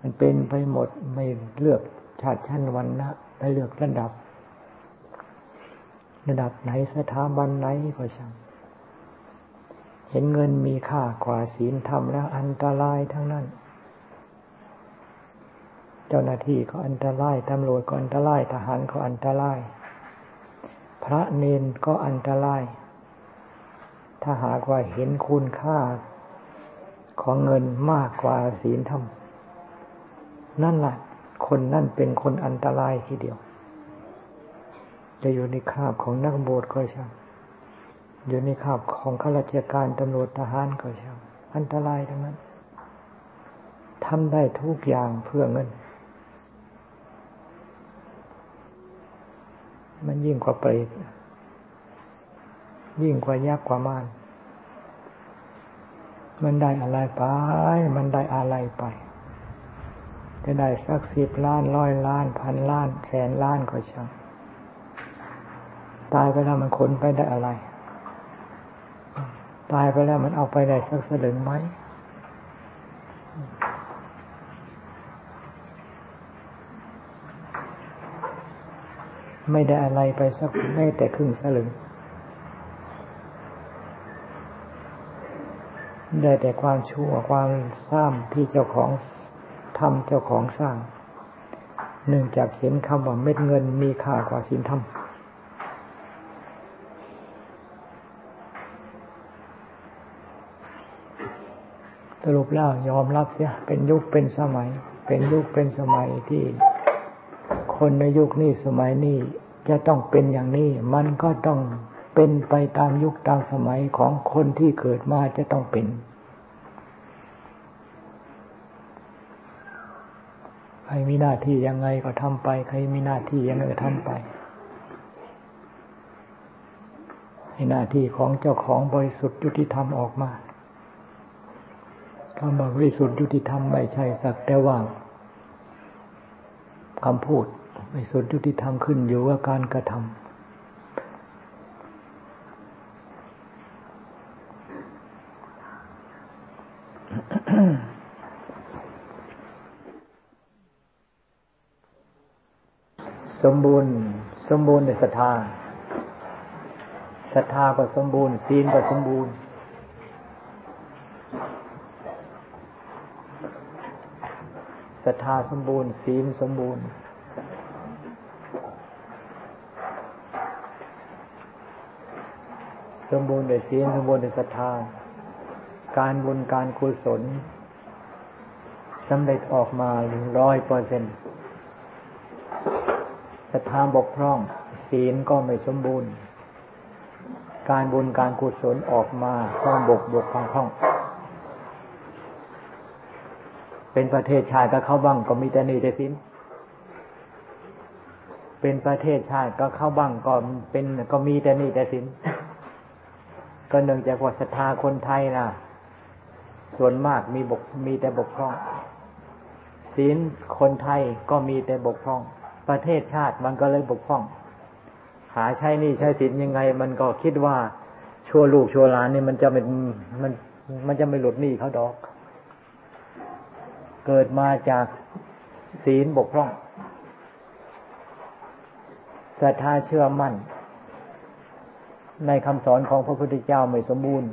มันเป็นไปหมดไม่เลือกชาติชั้นวันนะไม่เลือกระดับ ระดับไหนสถาบันไหนก็ช่างเห็นเงินมีค่ากว่าศีลธรรมแล้วอันตรายทั้งนั้น เจ้าหน้าที่ก็อันตรายตำรวจก็อันตรายทหารก็อันตราย พระเนนก็อันตราย ถ้าหากว่าเห็นคุณค่าของเงินมากกว่าศีลธรรม นั่นแหละคนนั่นเป็นคนอันตรายทีเดียว จะอยู่ในคาบของนักบวชก็ช่างอยู่ในขับของข้าราชการตำรวจทหารก็ช่างอันตรายทั้งนั้นทำได้ทุกอย่างเพื่อเงิน มันยิ่งกว่าเปรตยิ่งกว่ายักกว่ามารมันได้อะไรไป มันได้อะไรไป จะได้สักสิบล้านร้อยล้าน พันล้าน แสนล้านก็ช่างตายไปแล้วมันขนไปได้อะไร ตายไปแล้วมันเอาไปได้สักสลึงไหมไม่ได้อะไรไปสักแม้แต่ครึ่งสลึง ได้แต่ความชั่วความซ้ำที่เจ้าของ ทำเจ้าของสร้าง เนื่องจากเห็นคำว่าเม็ดเงินมีค่ากว่าสินธรรมรุปแล้วยอมรับเสียเป็นยุคเป็นสมัย เป็นยุคเป็นสมัยที่คนในยุคนี้สมัยนี้จะต้องเป็นอย่างนี้ มันก็ต้องเป็นไปตามยุคตามสมัยของคนที่เกิดมาจะต้องเป็น ใครมีหน้าที่ยังไงก็ทำไป ใครมีหน้าที่ยังไงก็ทำไปให้หน้าที่ของเจ้าของบริสุทธิ์ยุติธรรมออกมาคำว่าวิสุทธิยุติธรรมไม่ใช่สักแต่ว่าคำพูดบริสุทธิยุติธรรมขึ้นอยู่กับการกระทำ สมบูรณ์ สมบูรณ์ในศรัทธาศรัทธาก็สมบูรณ์ ศีลก็สมบูรณ์ ศรัทธาสมบูรณ์ ศีลสมบูรณ์ สมบูรณ์ในศีลสมบูรณ์ในศรัทธา การบุญการกุศลสำเร็จออกมาร้อยเปอร์เซ็นต์ ศรัทธาบกพร่อง ศีลก็ไม่สมบูรณ์ การบุญการกุศลออกมาก็บกบกพร่องพร่องเป็นประเทศชาติก็เข้าบ้างก็มีแต่นี่แต่สินเป็นประเทศชาติก็เข้าบ้างก็เป็นก็มีแต่นี่แต่สินก็เนื่องจากว่าศรัทธาคนไทยนะส่วนมากมีบกมีแต่บกพร่องศีลคนไทยก็มีแต่บกพร่อง ประเทศชาติมันก็เลยบกพร่อง หาใช้นี่ใช้ศีลยังไง มันก็คิดว่าชั่วลูกชั่วหลานนี่มันจะเป็นมันมันจะไม่หลุดหนี้เขาดอก เกิดมาจากศีลบกพร่องศรัทธาเชื่อมั่น ในคำสอนของพระพุทธเจ้าไม่สมบูรณ์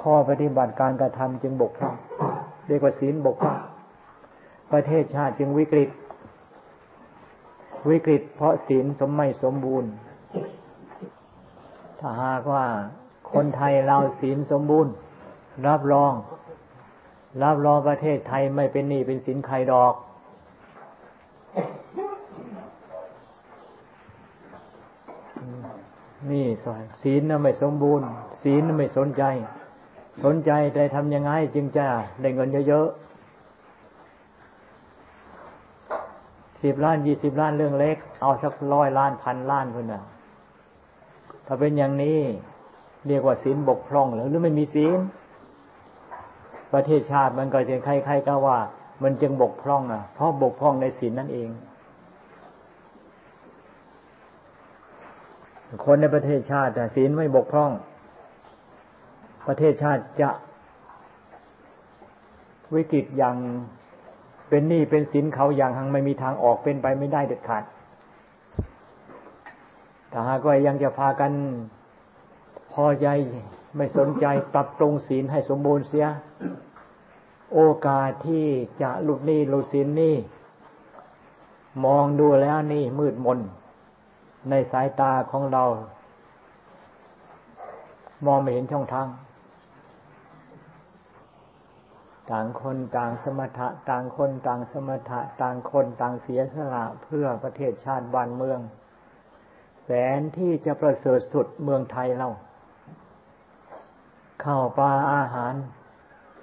ข้อปฏิบัติการกระทำจึงบกพร่องเรียกว่าศีลบกพร่องประเทศชาติจึงวิกฤต วิกฤตเพราะศีลสมไม่สมบูรณ์ ถ้าหากว่าคนไทยเราศีลสมบูรณ์ รับรอง รับรองประเทศไทยไม่เป็นหนี้เป็นสินใครดอก นี่สอยศีลน่ะไม่สมบูรณ์ ศีลไม่สนใจ สนใจแต่ทำยังไงจึงจะได้เงินเยอะๆ สิบล้านยี่สิบล้านเรื่องเล็ก เอาสักร้อยล้านพันล้านคนน่ะ ถ้าเป็นอย่างนี้เรียกว่าศีลบกพร่องหรือไม่มีศีลประเทศชาติมันก็จะใครๆก็ว่า มันจึงบกพร่องอะ เพราะบกพร่องในศีลนั่นเอง คนในประเทศชาติศีลไม่บกพร่อง ประเทศชาติจะวิกฤตอย่าง เป็นหนี้เป็นสินเขาอย่างหังไม่มีทางออกเป็นไปไม่ได้เด็ดขาดถ้าหากว่ายังจะพากันพอใจไม่สนใจปรับปรุงศีลให้สมบูรณ์เสีย โอกาสที่จะหลุดหนี้หลุดสินนี่ มองดูแล้วนี่มืดมน ในสายตาของเรา มองไม่เห็นช่องทาง ต่างคนต่างสมถะ ต่างคนต่างสมถะ ต่างคนต่างเสียสละเพื่อประเทศชาติบ้านเมือง แสนที่จะประเสริฐสุดเมืองไทยเราข้าวปลาอาหาร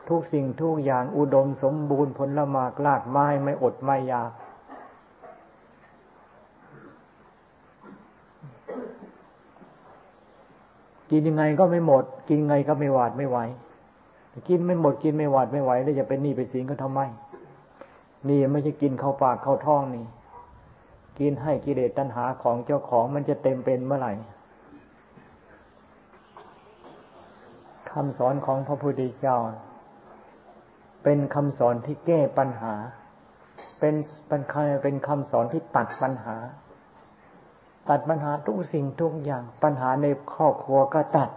ทุกสิ่งทุกอย่างอุดมสมบูรณ์ผลหมากลากไม้ไม่อดไม่ยากกินยังไงก็ไม่หมด กินไงก็ไม่หวาดไม่ไหว กินไม่หมดกินไม่หวาดไม่ไหวแล้วจะเป็นหนี้เป็นสินก็ทำไมนี่ไม่ใช่กินเข้าปากเข้าท้องนี่ กินให้กิเลสตัณหาของเจ้าของมันจะเต็มเป็นเมื่อไหร่คำสอนของพระพุทธเจ้า เป็นคำสอนที่แก้ปัญหา เป็นเป็นเป็นคำสอนที่ตัดปัญหา ตัดปัญหาทุกสิ่งทุกอย่าง ปัญหาในครอบครัวก็ตัด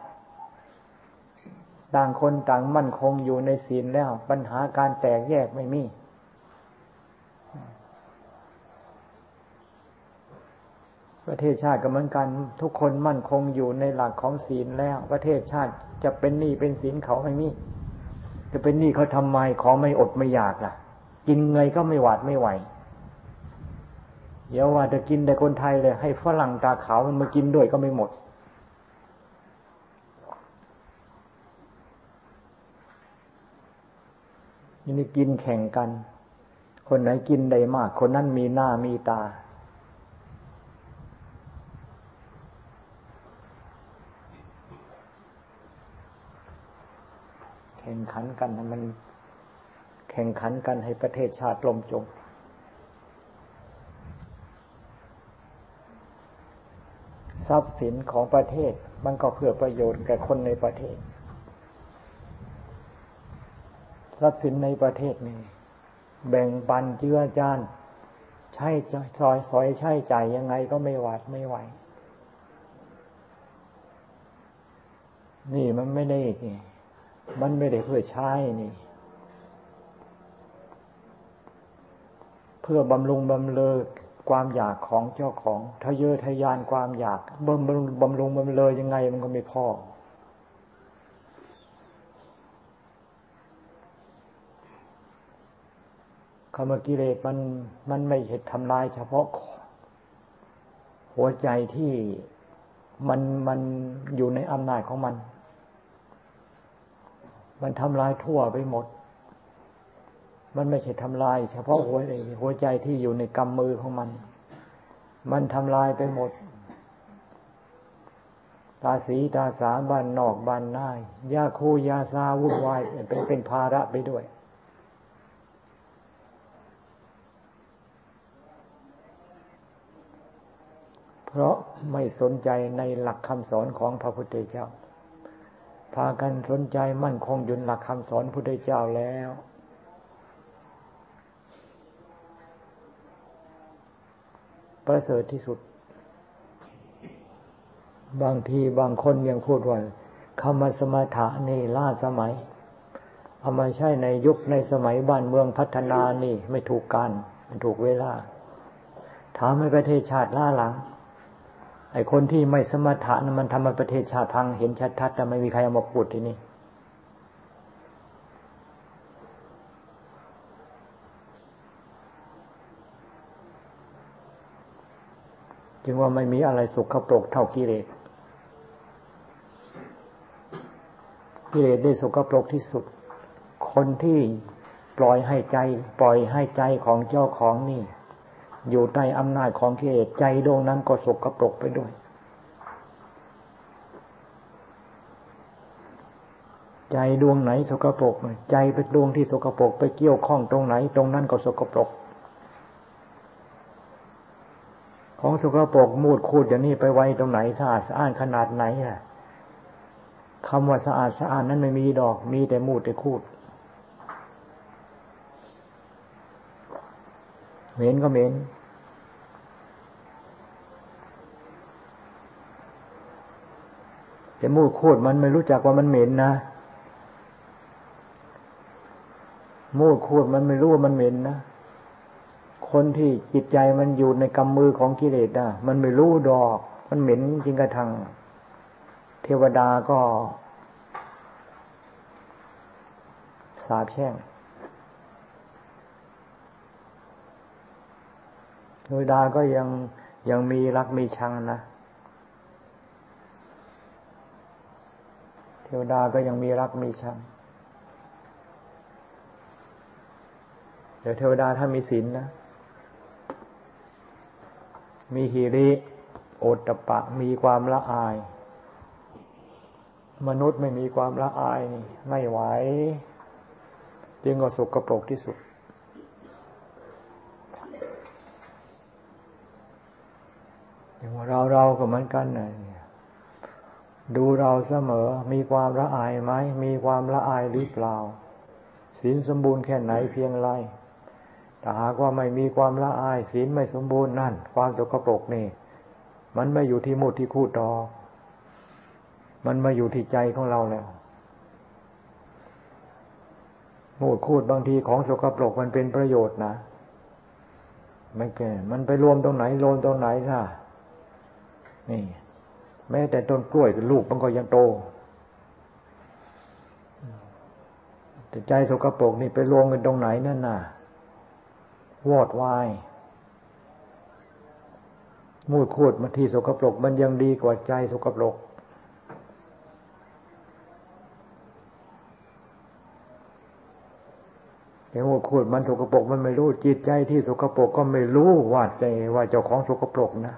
ต่างคนต่างมั่นคงอยู่ในศีลแล้ว ปัญหาการแตกแยกไม่มี ประเทศชาติก็เหมือนกัน ทุกคนมั่นคงอยู่ในหลักของศีลแล้ว ประเทศชาติจะเป็นหนี้เป็นสินเขาไม่มีจะเป็นหนี้เขาทำไมขอไม่อดไม่อยากล่ะ กินไงก็ไม่หวาดไม่ไหวเดี๋ยวว่าจะกินแต่คนไทยเลย ให้ฝรั่งตาขาวมันมากินด้วยก็ไม่หมด นี่กินแข่งกัน คนไหนกินได้มาก คนนั้นมีหน้ามีตา แข่งขันกันมัน แข่งขันกันให้ประเทศชาติล่มจมทรัพย์สินของประเทศมันก็เพื่อประโยชน์แก่คนในประเทศ ทรัพย์สินในประเทศนี่แบ่งปันเจือจานใช้ซอยซอยใช้จ่ายยังไงก็ไม่หวาดไม่ไหว นี่มันไม่ได้นี่มันไม่ได้เพื่อใช้นี่ เพื่อบำรุงบำเรอความอยากของเจ้าของทะเยอทะยานความอยากบำรุงบำรุงบำเรอยังไงมันก็ไม่พอ คำว่ากิเลสมันมันไม่เหตุทำลายเฉพาะ หัวใจที่มันมันอยู่ในอำนาจของมัน มันทำลายทั่วไปหมด มันไม่ใช่ทำลาย เฉพาะหัวหัวใจที่อยู่ในกำมือของมัน มันทำลายไปหมด ตาสีตาสาบ้านนอกบ้านนายยาคูยาซาวุ่นวายเป็นเป็นภาระไปด้วย เพราะไม่สนใจในหลักคำสอนของพระพุทธเจ้า พากันสนใจมั่นคงยุนหลักคำสอนพุทธเจ้าแล้ว ประเสริฐที่สุด บางทีบางคนยังพูดว่าคำสมถะนี่ล่าสมัยเอามาใช้ในยุคในสมัยบ้านเมืองพัฒนานี่ไม่ถูกการไม่ถูกเวลาถามให้ประเทศชาติล่าหลัง ไอ้คนที่ไม่สมถะนั้นมันทำให้ประเทศชาติพังเห็นชัดๆแต่ไม่มีใครเอามาพูดที่นี่จึงว่าไม่มีอะไรสุขปรกเท่ากิเลส กิเลสได้สุขปรกที่สุด คนที่ปล่อยให้ใจ ปล่อยให้ใจของเจ้าของนี่ อยู่ใต้อำนาจของกิเลสใจดวงนั้นก็สกปรกไปด้วย ใจดวงไหนสกปรกใจเป็นดวงที่สกปรกไปเกี่ยวข้องตรงไหน ตรงนั้นก็สกปรก ของสกปรกมูดคูดอย่างนี้ไปไว้ตรงไหนสะอาดสะอ้านขนาดไหนอะคำว่าสะอาดสะอ้านนั้นไม่มีดอก มีแต่มูดแต่คูด เหม็นก็เหม็นแต่มูดโคตรมันไม่รู้จักว่ามันเหม็นนะมูดโคตรมันไม่รู้ว่ามันเหม็นนะคนที่จิตใจมันอยู่ในกำมือของกิเลสนะมันไม่รู้ดอก มันเหม็นจริงกระทัง เทวดาก็ สาบแช่ง เทวดาก็ยังยังมีรักมีชังนะเทวดาก็ยังมีรักมีชังเดี๋ยวเทวดาถ้ามีศีลนนะมีฮิริโอตตปะ มีความละอาย มนุษย์ไม่มีความละอายนี่ไม่ไหว จึงก็สุกกระปรกที่สุดอย่าง เราเราก็เหมือนกันนะดูเราเสมอ มีความละอายไหม มีความละอายหรือเปล่าศีลสมบูรณ์แค่ไหนเพียงไรแต่หากว่าไม่มีความละอายศีลไม่สมบูรณ์นั่น ความสกปรกนี่ มันไม่อยู่ที่มุดที่คูดดอกมันมาอยู่ที่ใจของเราแล้วมูดคูดบางทีของสกปรกมันเป็นประโยชน์นะ ไม่แก่มันไปรวมตรงไหนรวมตรงไหนซ่ะ นี่แม้แต่ต้นกล้วยลูกมันก็ยังโตแต่ใจสกรปรกนี่ไปรวมกันตรงไหนนั่นน่ะวอดวายมูดคูดมาที่สกรปรกมันยังดีกว่าใจสกรปรกแต่มูดคูดมันสกรปรกมันไม่รู้จิตใจที่สกรปรกก็ไม่รู้ว่าใจว่าเจ้าของสกรปรกนะ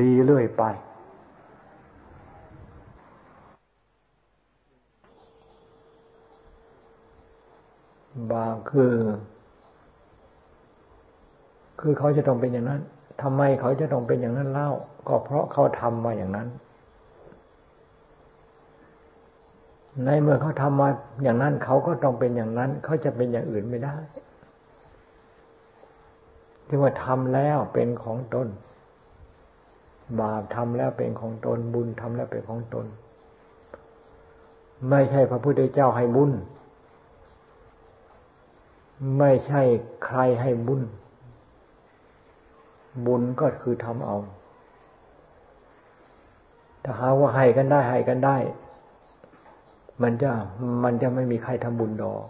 ดีเรื่อยไป บางคือ คือเขาจะต้องเป็นอย่างนั้นทำไมเขาจะต้องเป็นอย่างนั้นเล่า ก็เพราะเขาทำมาอย่างนั้น ในเมื่อเขาทำมาอย่างนั้น เขาก็ต้องเป็นอย่างนั้น เขาจะเป็นอย่างอื่นไม่ได้ที่ว่าทำแล้วเป็นของตน บาปทำแล้วเป็นของตนบุญทำแล้วเป็นของตน ไม่ใช่พระพุทธเจ้าให้บุญ ไม่ใช่ใครให้บุญ บุญก็คือทำเอา ถ้าหาว่าให้กันได้ให้กันได้ มันจะมันจะไม่มีใครทำบุญดอก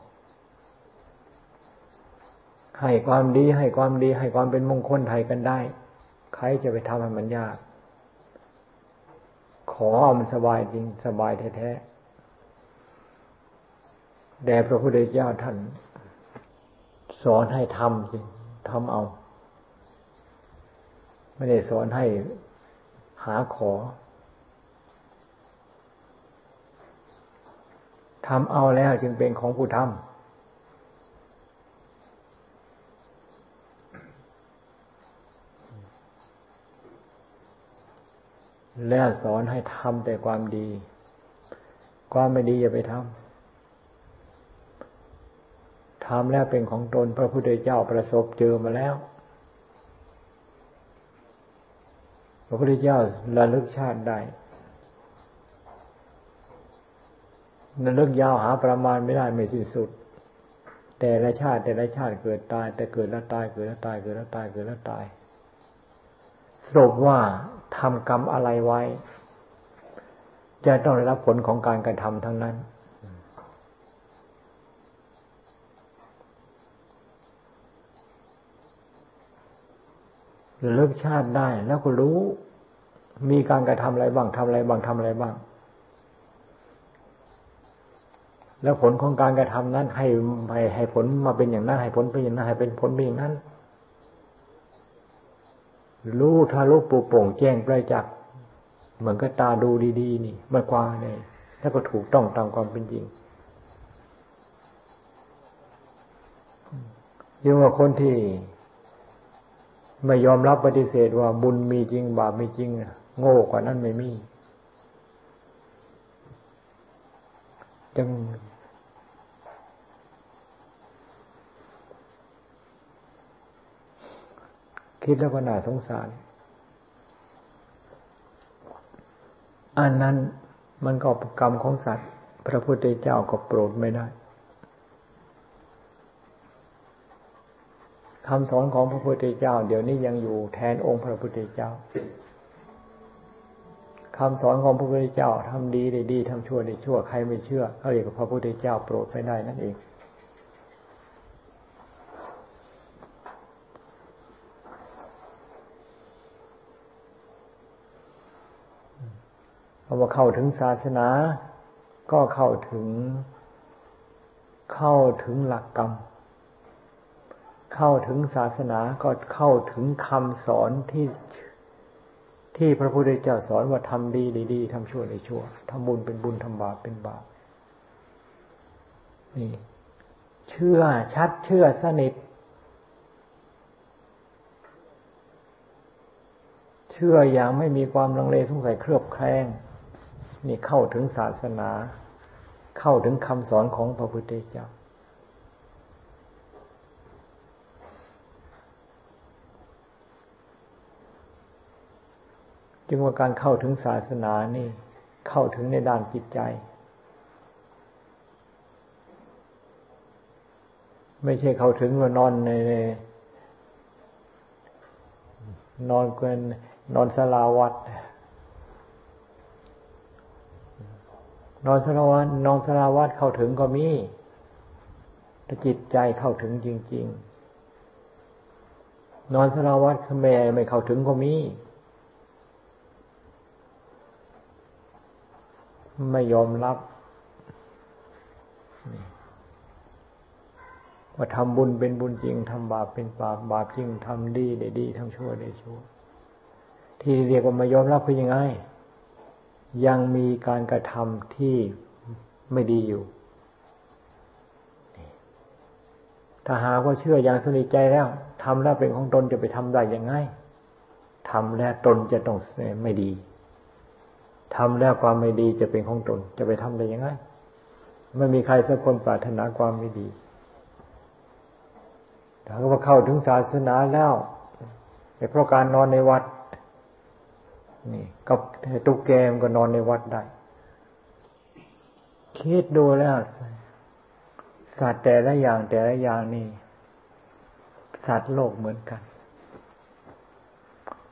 ให้ความดีให้ความดีให้ความเป็นมงคลไทยกันได้ ใครจะไปทำให้มันยาก ขอมันสบายจริงสบายแท้ๆแด่พระพุทธเจ้าท่าน สอนให้ทำจริงทำเอา ไม่ได้สอนให้หาขอทำเอาแล้วจึงเป็นของผู้ทำ แล้วสอนให้ทำแต่ความดี ความไม่ดีอย่าไปทำทำแล้วเป็นของตนพระพุทธเจ้าประสบเจอมาแล้ว พระพุทธเจ้าระลึกชาติได้ระลึกยาวหาประมาณไม่ได้ไม่สิ้นสุด แต่ละชาติแต่ละชาติเกิดตาย แต่เกิดแล้วตายเกิดแล้วตายเกิดแล้วตายเกิดแล้วตายสรุปว่า ทำกรรมอะไรไว้ จะต้องได้รับผลของการกระทำทั้งนั้น เลิกชาติได้แล้วก็รู้ มีการกระทำอะไรบ้างทำอะไรบ้างทำอะไรบ้าง แล้วผลของการกระทำนั้นให้ให้ผลมาเป็นอย่างนั้น ให้ผลเป็นอย่างนั้นให้เป็นผลเป็นอย่างนั้น รู้ถ้ารู้ปูโป่งแจ้งประจักเหมือนกับตาดูดี ๆ นี่มันกว่าเนี่ยแล้วก็ถูกต้องตามความเป็นจริงยิ่งว่าคนที่ไม่ยอมรับปฏิเสธว่าบุญมีจริงบาปมีจริงโง่กว่านั้นไม่มีจึง คิดแล้วก็น่าสงสาร อันนั้นมันก็กรรมของสัตว์ พระพุทธเจ้าก็โปรดไม่ได้คำสอนของพระพุทธเจ้า เดี๋ยวนี้ยังอยู่แทนองค์พระพุทธเจ้าคำสอนของพระพุทธเจ้าทำดีได้ดีทำชั่วได้ชั่วใครไม่เชื่อเขาเรียกว่าพระพุทธเจ้าโปรดไม่ได้นั่นเอง เอาว่าเข้าถึงศาสนา ก็เข้าถึง เข้าถึงหลักกรรม เข้าถึงศาสนาก็เข้าถึงคำสอนที่ที่พระพุทธเจ้าสอนว่าทำดีดีทำชั่วในชั่วทำบุญเป็นบุญทำบาปเป็นบาปนี่ เชื่อชัดเชื่อสนิท เชื่ออย่างไม่มีความลังเลสงสัยเครือบแคลง นี่เข้าถึงศาสนา เข้าถึงคำสอนของพระพุทธเจ้า จึงว่าการเข้าถึงศาสนานี่ เข้าถึงในด้านจิตใจ ไม่ใช่เข้าถึงว่านอนในนอนเกินนอนสลาวัด นอนสลาวัดนอนสลาวัดเข้าถึงก็มีแต่จิตใจเข้าถึงจริง ๆ นอนสลาวัดแม่ไม่เข้าถึงก็มีไม่ยอมรับว่าทำบุญเป็นบุญจริงทำบาปเป็นบาปบาปจริงทำดีได้ดีทำชั่วได้ชั่ว ที่เรียกว่าไม่ยอมรับคือยังไง ยังมีการกระทำที่ไม่ดีอยู่ ถ้าหาว่าเชื่ออย่างสนิทใจแล้วทำแล้วเป็นของตนจะไปทำได้ยังไงทำแล้วตนจะต้องไม่ดีทำแล้วความไม่ดีจะเป็นของตน จะไปทำได้ยังไงไม่มีใครสักคนปรารถนาความไม่ดีถ้าว่าเข้าถึงศาสนาแล้วเพราะการนอนในวัด นี่กับตุ๊กแกมก็นอนในวัดได้ คิดดูแล้ว สัตว์แต่ละอย่างแต่ละอย่างนี่ สัตว์โลกเหมือนกัน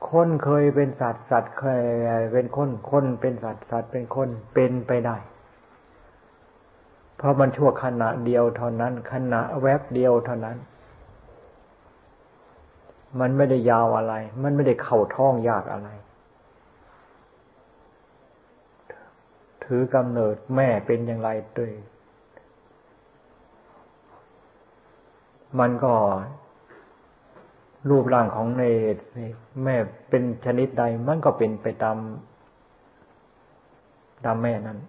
คนเคยเป็นสัตว์สัตว์เคยเป็นคน คนเป็นสัตว์สัตว์เป็นคนเป็นไปได้ เพราะมันชั่วขณะเดียวเท่านั้น ขณะแวบเดียวเท่านั้นมันไม่ได้ยาวอะไร มันไม่ได้เข่าท้องยากอะไร ถือกำเนิดแม่เป็นอย่างไรด้วยมันก็รูปร่างของในแม่เป็นชนิดใด มันก็เป็นไปตามตามแม่นั้น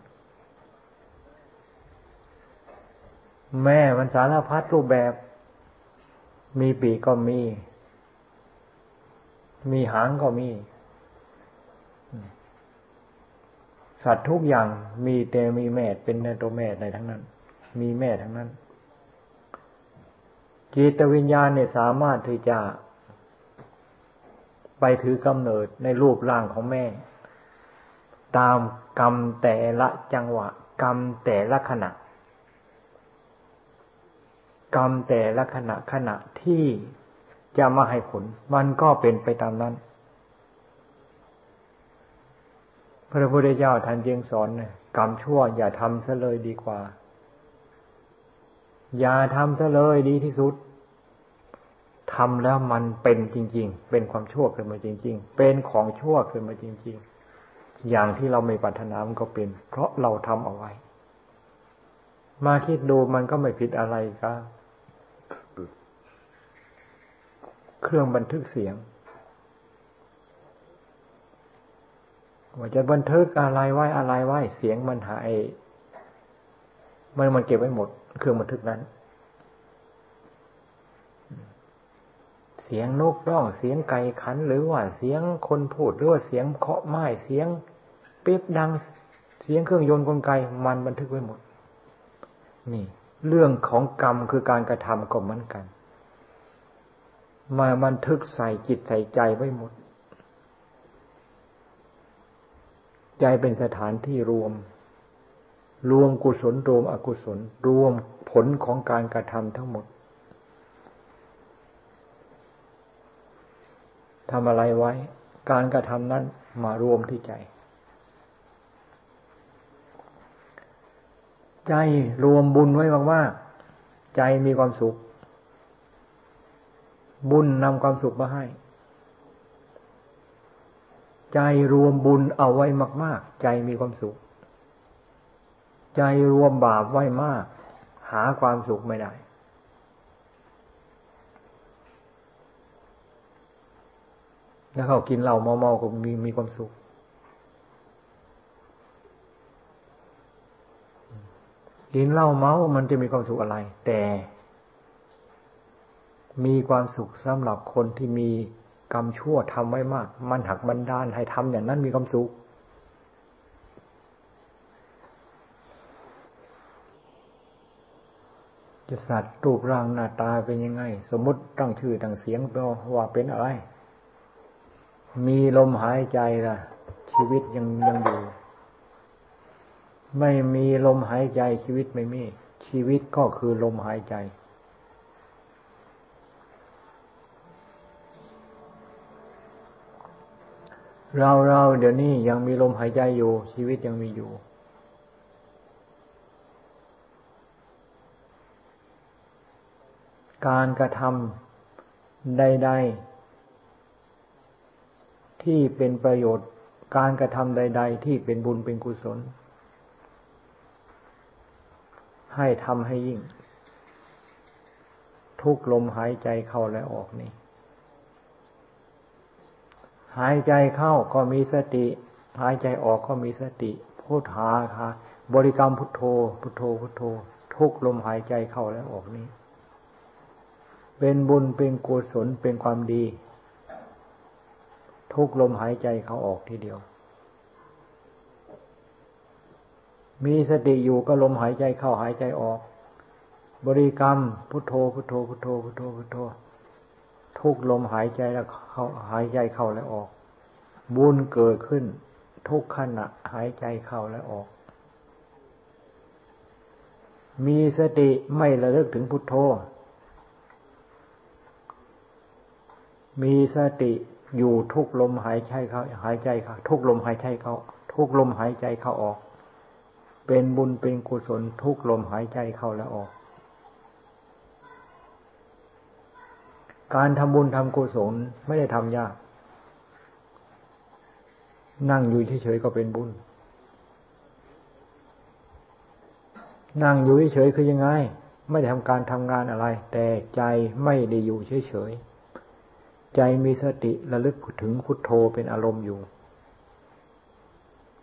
แม่มันสารพัดรูปแบบ มีปีกก็มี มีหางก็มี สัตว์ทุกอย่างมีแต่มีแม่เป็นในตัวแม่ในทั้งนั้น มีแม่ทั้งนั้น จิตวิญญาณเนี่ยสามารถที่จะไปถือกำเนิดในรูปร่างของแม่ ตามกรรมแต่ละจังหวะ กรรมแต่ละขณะ กรรมแต่ละขณะขณะที่จะมาให้ผล มันก็เป็นไปตามนั้น พระพุทธเจ้าท่านจึงสอนกรรมชั่วอย่าทำซะเลยดีกว่า อย่าทำซะเลยดีที่สุดทำแล้วมันเป็นจริง ๆ เป็นความชั่วขึ้นมาจริง ๆ เป็นของชั่วขึ้นมาจริง ๆ อย่างที่เราไม่ปรารถนามันก็เป็น เพราะเราทำเอาไว้ มาคิดดูมันก็ไม่ผิดอะไรก็เครื่องบันทึกเสียง ว่าจะบันทึกอะไรไว้อะไรไว้เสียงมันหายมันมันเก็บไว้หมด เครื่องบันทึกนั้น เสียงนกร้องเสียงไก่ขัน หรือว่าเสียงคนพูดหรือว่าเสียงเคาะไม้เสียงเป๊บดังเสียงเครื่องยนต์กลไกมันบันทึกไว้หมด นี่ เรื่องของกรรมคือการกระทำก็เหมือนกัน มาบันทึกใส่จิตใส่ใจไว้หมด ใจเป็นสถานที่รวม รวมกุศลรวมอกุศล รวมผลของการกระทำทั้งหมดทำอะไรไว้ การกระทำนั้นมารวมที่ใจ ใจรวมบุญไว้มากๆใจมีความสุข บุญนำความสุขมาให้ ใจรวมบุญเอาไว้มาก ๆ ใจมีความสุข ใจรวมบาปไว้มาก หาความสุขไม่ได้ แล้วเขากินเหล้าเมาๆก็มีมีความสุข กินเหล้าเมามันจะมีความสุขอะไร แต่ มีความสุขสำหรับคนที่มี กรรมชั่วทำไว้มาก มันหักบันดาลให้ทำอย่างนั้นมีความสุขจะสัตว์รูปร่างหน้าตาเป็นยังไง สมมติตั้งชื่อตั้งเสียงว่าเป็นอะไร มีลมหายใจล่ะ ชีวิตยังยังอยู่ ไม่มีลมหายใจชีวิตไม่มี ชีวิตก็คือลมหายใจ เราเราเดี๋ยวนี้ยังมีลมหายใจอยู่ ชีวิตยังมีอยู่ การกระทำใด ๆ ที่เป็นประโยชน์ การกระทำใด ๆ ที่เป็นบุญเป็นกุศล ให้ทำให้ยิ่ง ทุกลมหายใจเข้าและออกนี่ หายใจเข้าก็มีสติ หายใจออกก็มีสติ พุทธาค่ะบริกรรมพุทโธ พุทโธ พุทโธ ทุกลมหายใจเข้าและออกนี้ เป็นบุญเป็นกุศลเป็นความดี ทุกลมหายใจเข้าออกทีเดียว มีสติอยู่ก็ลมหายใจเข้าหายใจออก บริกรรมพุทโธพุทโธพุทโธพุทโธพุทโธ ทุกลมหายใจแล้วเขาหายใจเข้าและออก บุญเกิดขึ้น ทุกขณะหายใจเข้าและออก มีสติไม่ระลึกถึงพุทโธ มีสติอยู่ทุกลมหายใจเข้าหายใจเข้าทุกลมหายใจเข้าทุกลมหายใจเข้าออก เป็นบุญเป็นกุศลทุกลมหายใจเข้าและออก การทำบุญทำกุศลไม่ได้ทำยาก นั่งอยู่เฉยๆก็เป็นบุญ นั่งอยู่เฉยๆคือยังไง ไม่ได้ทำการทำงานอะไร แต่ใจไม่ได้อยู่เฉยๆ ใจมีสติระลึกถึงพุทโธเป็นอารมณ์อยู่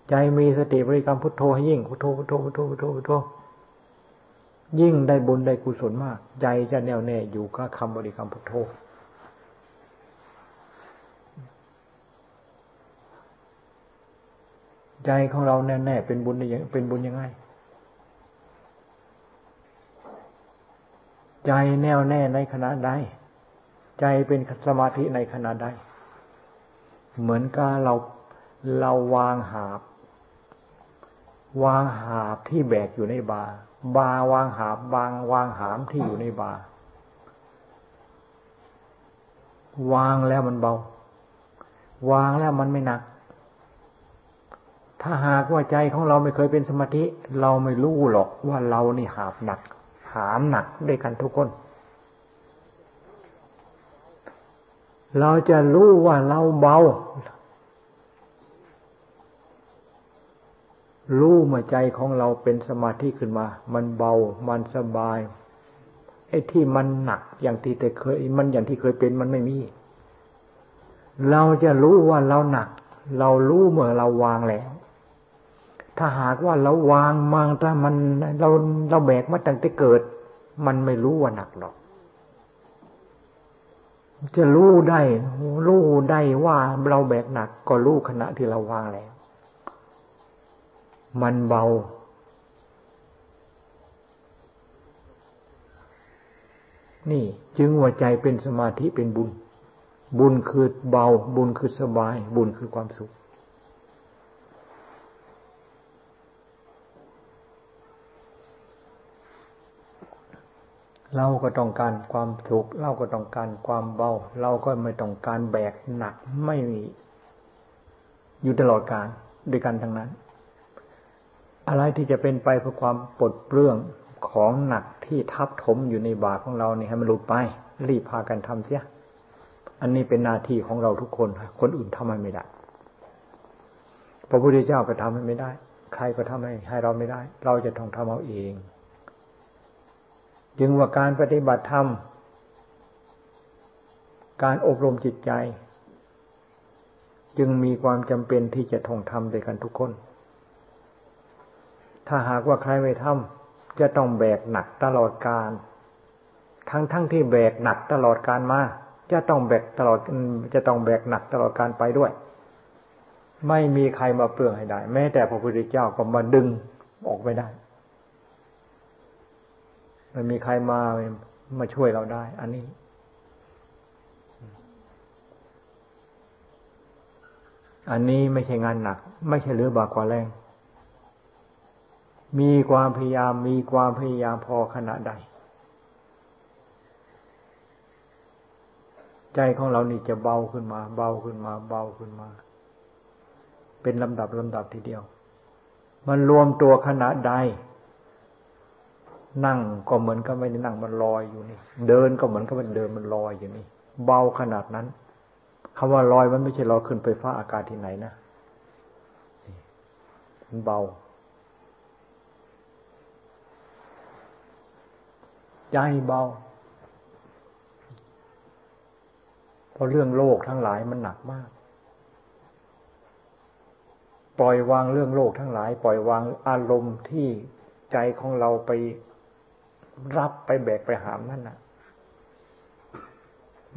ใจมีสติบริกรรมพุทโธให้ยิ่งพุทโธพุทโธพุทโธพุทโธพุทโธ ยิ่งได้บุญได้กุศลมาก ใจจะแน่วแน่อยู่กับคำบริกรรมพุทโธใจของเราแน่แน่เป็นบุญยังเป็นบุญยังไง ใจแน่วแน่ในขณะใด ใจเป็นสมาธิในขณะใด เหมือนกับเราเราวางหาบ วางหาบที่แบกอยู่ในบา บาวางหาบบางวางหามที่อยู่ในบาวางแล้วมันเบา วางแล้วมันไม่หนัก ถ้าหากว่าใจของเราไม่เคยเป็นสมาธิ เราไม่รู้หรอกว่าเรานี่หาบหนัก หามหนักด้วยกันทุกคน เราจะรู้ว่าเราเบา รู้มาใจของเราเป็นสมาธิขึ้นมา มันเบา มันสบาย ไอ้ที่มันหนักอย่างที่แต่เคย มันอย่างที่เคยเป็นมันไม่มี เราจะรู้ว่าเราหนัก เรารู้เมื่อเราวางแล้ว ถ้าหากว่าเราวางมังถ้ามันเราเราแบกมาตั้งแต่เกิด มันไม่รู้ว่าหนักหรอก จะรู้ได้ รู้ได้ว่าเราแบกหนัก ก็รู้ขณะที่เราวางแล้ว มันเบา นี่จึงหัวใจเป็นสมาธิเป็นบุญ บุญคือเบา บุญคือสบาย บุญคือความสุข เราก็ต้องการความสุข เราก็ต้องการความเบา เราก็ไม่ต้องการแบกหนักไม่มี อยู่ตลอดกาลด้วยกันทั้งนั้น อะไรที่จะเป็นไปเพื่อความปลดเปลื้องของหนักที่ทับถมอยู่ในบาของเราเนี่ยให้มันหลุดไป รีบพากันทำเสีย อันนี้เป็นหน้าที่ของเราทุกคน คนอื่นทำให้ไม่ได้ พระพุทธเจ้าก็ทำให้ไม่ได้ ใครก็ทำให้ให้เราไม่ได้ เราจะต้องทำเอาเอง จึงว่าการปฏิบัติธรรม การอบรมจิตใจ จึงมีความจำเป็นที่จะท่องทำด้วยกันทุกคน ถ้าหากว่าใครไม่ทำจะต้องแบกหนักตลอดการ ทั้งทั้งที่แบกหนักตลอดการมา จะต้องแบกตลอดจะต้องแบกหนักตลอดการไปด้วย ไม่มีใครมาเปลืองให้ได้ แม้แต่พระพุทธเจ้าก็มาดึงออกไม่ได้ มันมีใครมามาช่วยเราได้ อันนี้อันนี้ไม่ใช่งานหนัก ไม่ใช่เรือบากกว่าแรง มีความพยายามมีความพยายามพอขนาดใด ใจของเรานี่จะเบาขึ้นมา เบาขึ้นมา เบาขึ้นมา เป็นลำดับลำดับทีเดียว มันรวมตัวขนาดใด นั่งก็เหมือนกับไม่ได้นั่งมันลอยอยู่นี่ เดินก็เหมือนกับมันเดินมันลอยอยู่นี่ เบาขนาดนั้นคำว่าลอยมันไม่ใช่ลอยขึ้นไปฟ้าอากาศที่ไหนนะมันเบา ใจเบา เพราะเรื่องโลกทั้งหลายมันหนักมาก ปล่อยวางเรื่องโลกทั้งหลาย ปล่อยวางอารมณ์ที่ใจของเราไปรับไปแบกไปหามนั่นน่ะ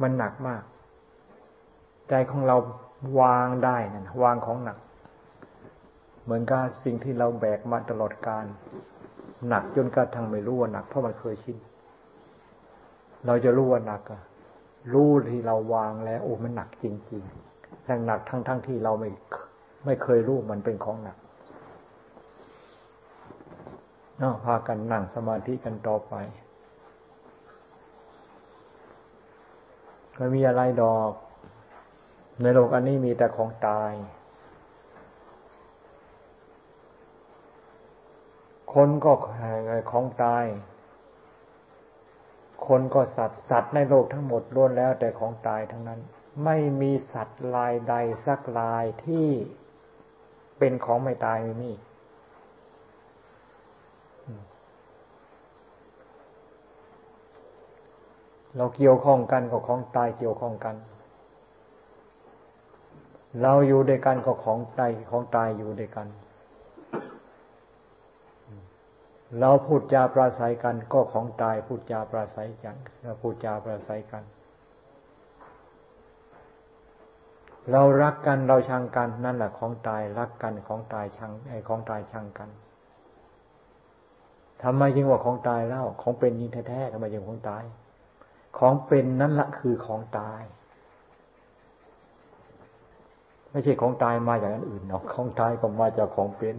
มันหนักมาก ใจของเราวางได้นั่นวางของหนัก เหมือนกับสิ่งที่เราแบกมาตลอดการหนักจนกระทั่งไม่รู้ว่าหนักเพราะมันเคยชิน เราจะรู้ว่าหนักอะรู้ที่เราวางแล้วโอ้มันหนักจริงๆทั้งหนักทั้งทั้งที่เราไม่ไม่เคยรู้มันเป็นของหนักนาพากันนั่งสมาธิกันต่อไปก็มีอะไรดอก ในโลกอันนี้มีแต่ของตาย คนก็ของตาย คนก็สัตว์สัตว์ในโลกทั้งหมดล้วนแล้วแต่ของตายทั้งนั้น ไม่มีสัตว์ลายใดสักลายที่เป็นของไม่ตายไม่มีเราเกี่ยวข้องกันก็ของตายเกี่ยวข้องกัน เราอยู่ด้วยกันก็ของตายของตายอยู่ด้วยกัน เราพูดจาปราศัยกันก็ของตายพูดจาปราศัยกันเราพูดจาปราศัยกัน เรารักกันเราชังกันนั่นแหละของตายรักกันของตายชังไอของตายชังกันทำไมจึงว่าของตายแล้วของเป็นยิ่งแท้ๆทำไมจึงของตาย ของเป็นนั่นละคือของตาย ไม่ใช่ของตายมาจากอันอื่นหรอกของตายก็มาจากของเป็น